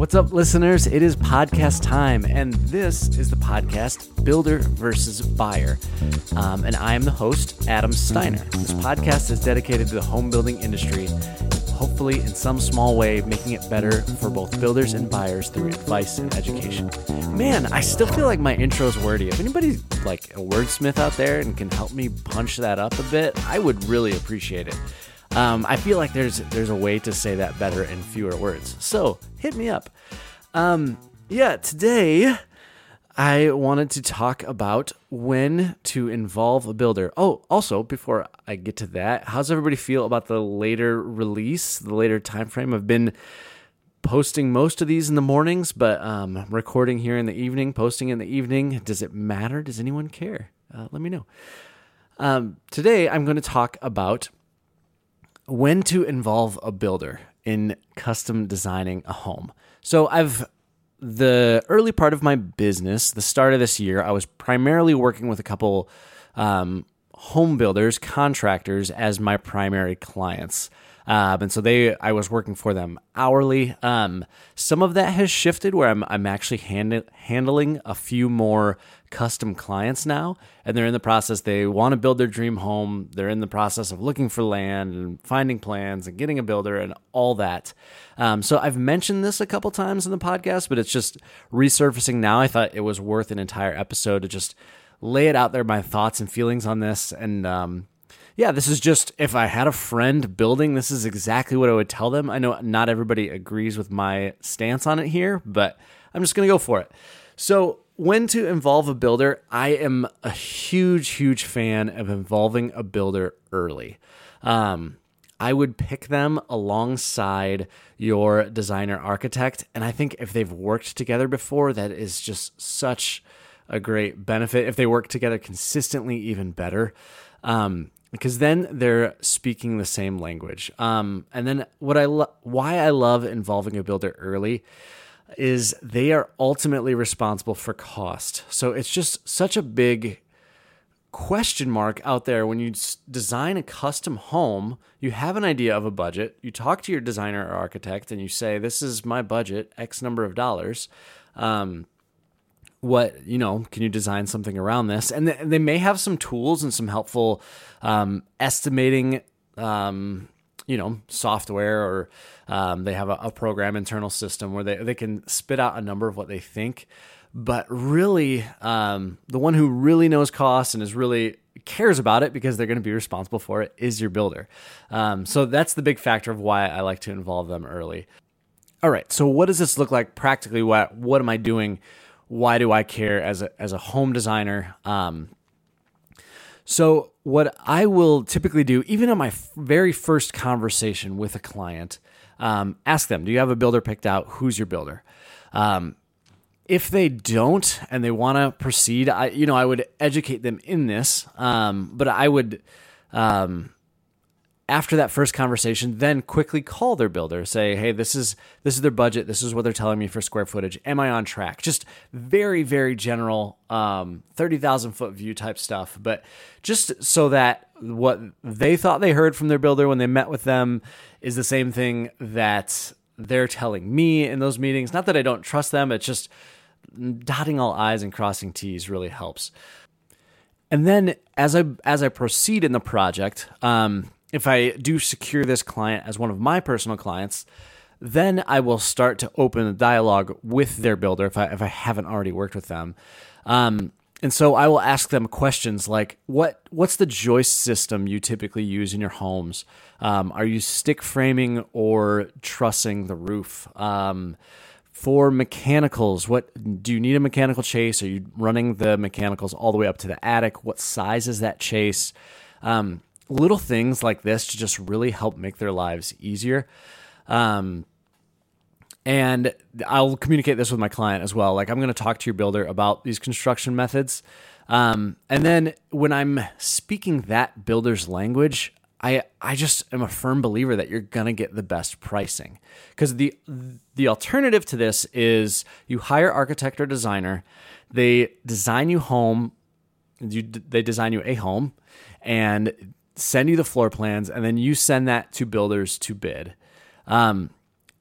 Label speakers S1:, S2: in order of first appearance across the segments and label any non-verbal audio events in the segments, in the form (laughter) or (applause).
S1: What's up, listeners? It is podcast time, and this is the podcast Builder versus Buyer. Um, and I am the host, Adam Steiner. This podcast is dedicated to the home building industry, hopefully, in some small way, making it better for both builders and buyers through advice and education. Man, I still feel like my intro is wordy. If anybody's like a wordsmith out there and can help me punch that up a bit, I would really appreciate it. Um, I feel like there's there's a way to say that better in fewer words. So hit me up. Um, yeah, today I wanted to talk about when to involve a builder. Oh, also before I get to that, how's everybody feel about the later release, the later time frame? I've been posting most of these in the mornings, but um, recording here in the evening, posting in the evening. Does it matter? Does anyone care? Uh, let me know. Um, today I'm going to talk about when to involve a builder in custom designing a home. So I've the early part of my business, the start of this year, I was primarily working with a couple um, home builders, contractors as my primary clients. Um, and so they, I was working for them hourly. Um, some of that has shifted where I'm, I'm actually hand, handling a few more custom clients now, and they're in the process. They want to build their dream home. They're in the process of looking for land and finding plans and getting a builder and all that. Um, so I've mentioned this a couple times in the podcast, but it's just resurfacing now. I thought it was worth an entire episode to just lay it out there, my thoughts and feelings on this, and um, yeah, this is just if I had a friend building, this is exactly what I would tell them. I know not everybody agrees with my stance on it here, but I'm just going to go for it. So, when to involve a builder, I am a huge, huge fan of involving a builder early. Um, I would pick them alongside your designer architect. And I think if they've worked together before, that is just such a great benefit. If they work together consistently, even better. Um, because then they're speaking the same language. Um, and then what I lo- why I love involving a builder early is they are ultimately responsible for cost. So it's just such a big question mark out there when you design a custom home you have an idea of a budget you talk to your designer or architect and you say this is my budget x number of dollars um, what you know can you design something around this? And they may have some tools and some helpful um, estimating um, you know software or um, they have a, a, program internal system where they, they can spit out a number of what they think. But really um, the one who really knows costs and is really cares about it because they're going to be responsible for it is your builder. Um, so that's the big factor of why i like to involve them early. All right so what does this look like practically? What, what am i doing why do i care as a, as a home designer um, so, what I will typically do, even on my very first conversation with a client, um, ask them, Do you have a builder picked out? Who's your builder? Um, if they don't and they want to proceed, I you know I would educate them in this, um, but I would um, after that first conversation, then quickly call their builder, say, "Hey, this is this is their budget. This is what they're telling me for square footage. Am I on track?" Just very very general, um, thirty thousand foot view type stuff, but just so that what they thought they heard from their builder when they met with them is the same thing that they're telling me in those meetings. Not that I don't trust them, it's just dotting all I's and crossing T's really helps. And then as I as I proceed in the project. Um, if I do secure this client as one of my personal clients, then I will start to open a dialogue with their builder if I if I haven't already worked with them. Um, and so I will ask them questions like what what's the joist system you typically use in your homes? Um, are you stick framing or trussing the roof? Um, for mechanicals, what do you need a mechanical chase? Are you running the mechanicals all the way up to the attic? What size is that chase? Um, little things like this to just really help make their lives easier. Um, and I'll communicate this with my client as well. Like, I'm going to talk to your builder about these construction methods. Um, and then when I'm speaking that builder's language, I I just am a firm believer that you're gonna get the best pricing because the the alternative to this is you hire architect or designer, they design you home, you, they design you a home, and send you the floor plans, and then you send that to builders to bid. Um,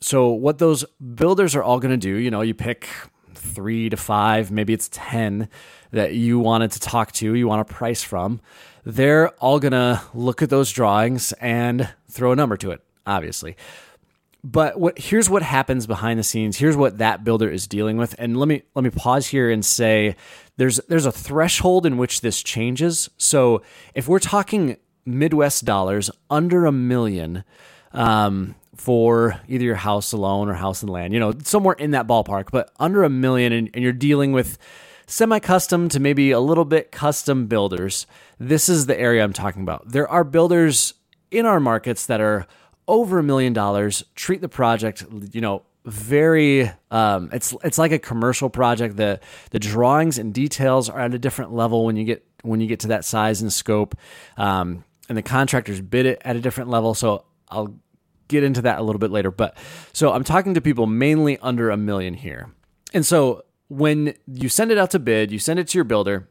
S1: so what those builders are all going to do, you know, you pick three to five, maybe it's 10 that you wanted to talk to, you want a price from. They're all going to look at those drawings and throw a number to it, obviously. But what here's what happens behind the scenes. Here's what that builder is dealing with. And let me let me pause here and say there's there's a threshold in which this changes. So if we're talking Midwest dollars under a million, um, for either your house alone or house and land, you know, somewhere in that ballpark, but under a million and, and you're dealing with semi custom to maybe a little bit custom builders, this is the area I'm talking about. There are builders in our markets that are over a million dollars, treat the project, you know, very um, it's it's like a commercial project. The the drawings and details are at a different level when you get when you get to that size and scope. Um, and the contractors bid it at a different level. So I'll get into that a little bit later. But so I'm talking to people mainly under a million here. And so when you send it out to bid, you send it to your builder,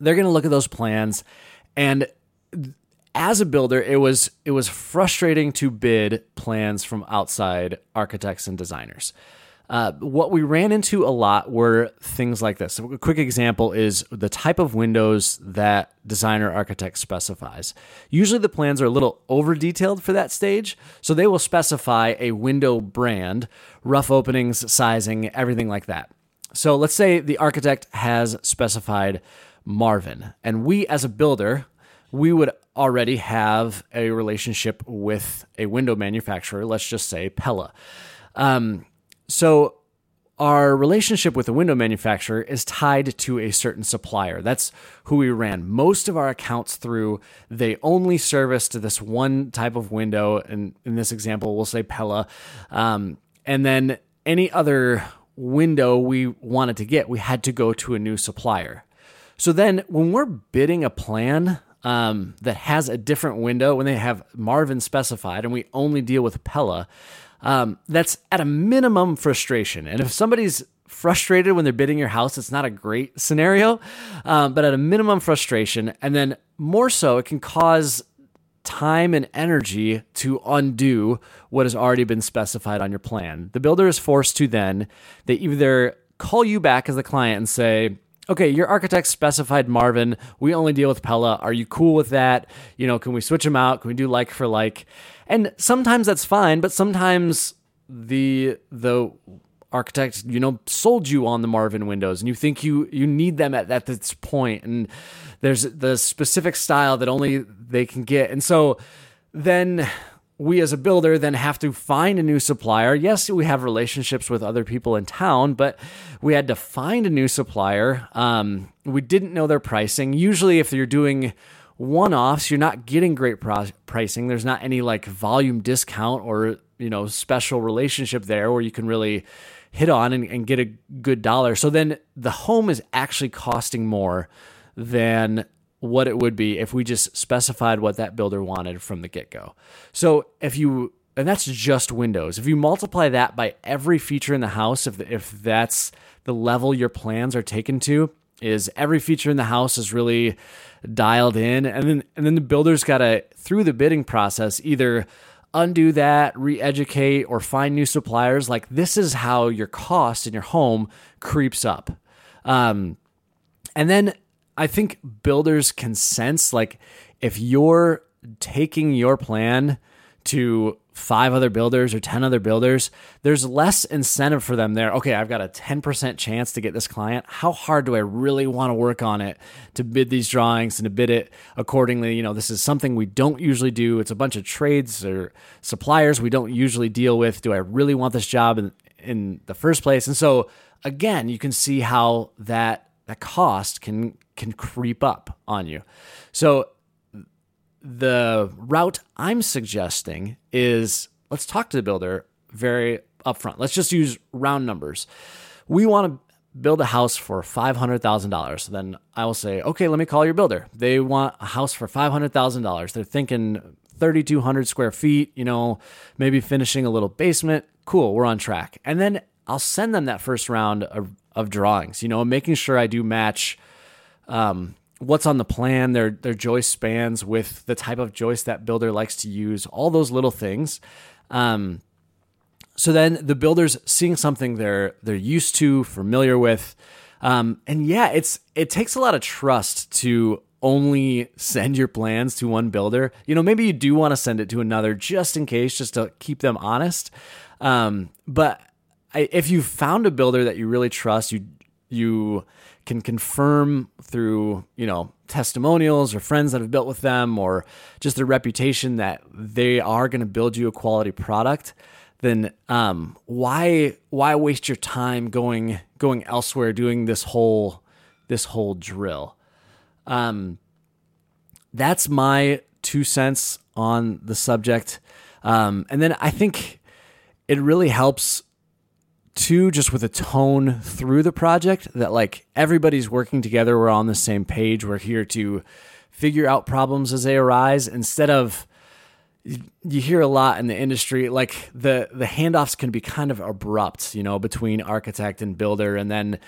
S1: they're going to look at those plans and as a builder, it was it was frustrating to bid plans from outside architects and designers. Uh, what we ran into a lot were things like this. A quick example is the type of windows that designer architect specifies. Usually the plans are a little over detailed for that stage, so they will specify a window brand, rough openings, sizing, everything like that. So let's say the architect has specified Marvin, and we as a builder, we would already have a relationship with a window manufacturer, let's just say Pella. Um, so our relationship with the window manufacturer is tied to a certain supplier. That's who we ran most of our accounts through. They only serviced this one type of window. And in this example, we'll say Pella. Um, and then any other window we wanted to get, we had to go to a new supplier. So then when we're bidding a plan um, that has a different window, when they have Marvin specified and we only deal with Pella, um, that's at a minimum frustration. And if somebody's frustrated when they're bidding your house, it's not a great scenario, um, but at a minimum frustration. And then more so, it can cause time and energy to undo what has already been specified on your plan. The builder is forced to then, they either call you back as the client and say, okay, your architect specified Marvin. We only deal with Pella. Are you cool with that? You know, can we switch them out? Can we do like for like? And sometimes that's fine, but sometimes the the architect, you know, sold you on the Marvin windows and you think you you need them at, at this point and there's the specific style that only they can get. And so then we as a builder then have to find a new supplier. Yes, we have relationships with other people in town, but we had to find a new supplier. Um, we didn't know their pricing. Usually, if you're doing one offs, you're not getting great pro- pricing. There's not any like volume discount or you know special relationship there where you can really hit on and, and get a good dollar. So then the home is actually costing more than what it would be if we just specified what that builder wanted from the get go. So if you and that's just windows. If you multiply that by every feature in the house, if if that's the level your plans are taken to, is every feature in the house is really dialed in, and then and then the builder's got to through the bidding process either undo that, re-educate, or find new suppliers. Like this is how your cost in your home creeps up. Um, and then I think builders can sense like if you're taking your plan to five other builders or 10 other builders, there's less incentive for them there. Okay, I've got a 10% chance to get this client. How hard do I really want to work on it to bid these drawings and to bid it accordingly? You know, this is something we don't usually do. It's a bunch of trades or suppliers we don't usually deal with. Do I really want this job in, in the first place? And so, again, you can see how that that cost can can creep up on you. So the route I'm suggesting is let's talk to the builder very upfront. Let's just use round numbers. We want to build a house for $500,000. Then I will say, okay, let me call your builder. They want a house for $500,000. They're thinking 3,200 square feet, you know, maybe finishing a little basement. Cool, we're on track. And then I'll send them that first round of, of drawings, you know, making sure I do match um, what's on the plan, their their joist spans with the type of joist that builder likes to use, all those little things. Um, So then the builder's seeing something they're they're used to, familiar with, um, and yeah, it's it takes a lot of trust to only (laughs) send your plans to one builder. You know, maybe you do want to send it to another just in case, just to keep them honest. Um, but I, if you found a builder that you really trust, you you can confirm through you know testimonials or friends that have built with them or just their reputation that they are going to build you a quality product then um, why why waste your time going going elsewhere doing this whole this whole drill? Um, that's my two cents on the subject. Um, and then i think it really helps two just with a tone through the project that like everybody's working together. We're on the same page. We're here to figure out problems as they arise instead of you hear a lot in the industry like the the handoffs can be kind of abrupt you know between architect and builder. And then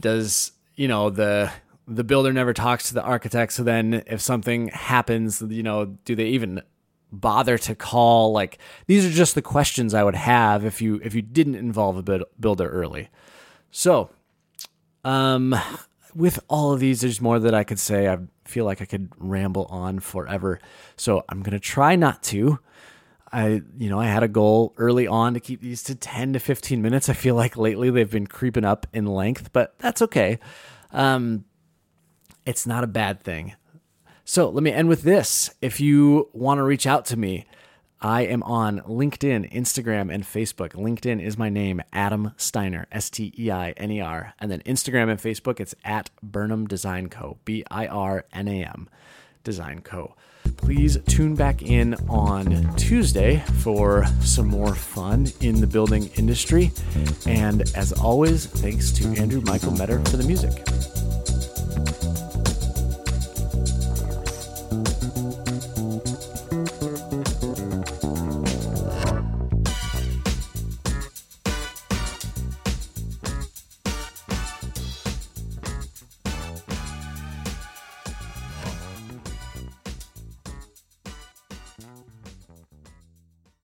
S1: does you know the the builder never talks to the architect. So then if something happens you know do they even bother to call like these are just the questions i would have if you if you didn't involve a builder early. So um with all of these there's more that i could say. I feel like i could ramble on forever. So i'm going to try not to. I you know i had a goal early on to keep these to 10 to 15 minutes. I feel like lately they've been creeping up in length but that's okay. Um it's not a bad thing so let me end with this. If you want to reach out to me, I am on LinkedIn, Instagram, and Facebook. LinkedIn is my name, Adam Steiner, S T E I N E R. And then Instagram and Facebook, it's at Birnam Design Co., B I R N A M Design Co. Please tune back in on Tuesday for some more fun in the building industry. And as always, thanks to Andrew Michael Metter for the music.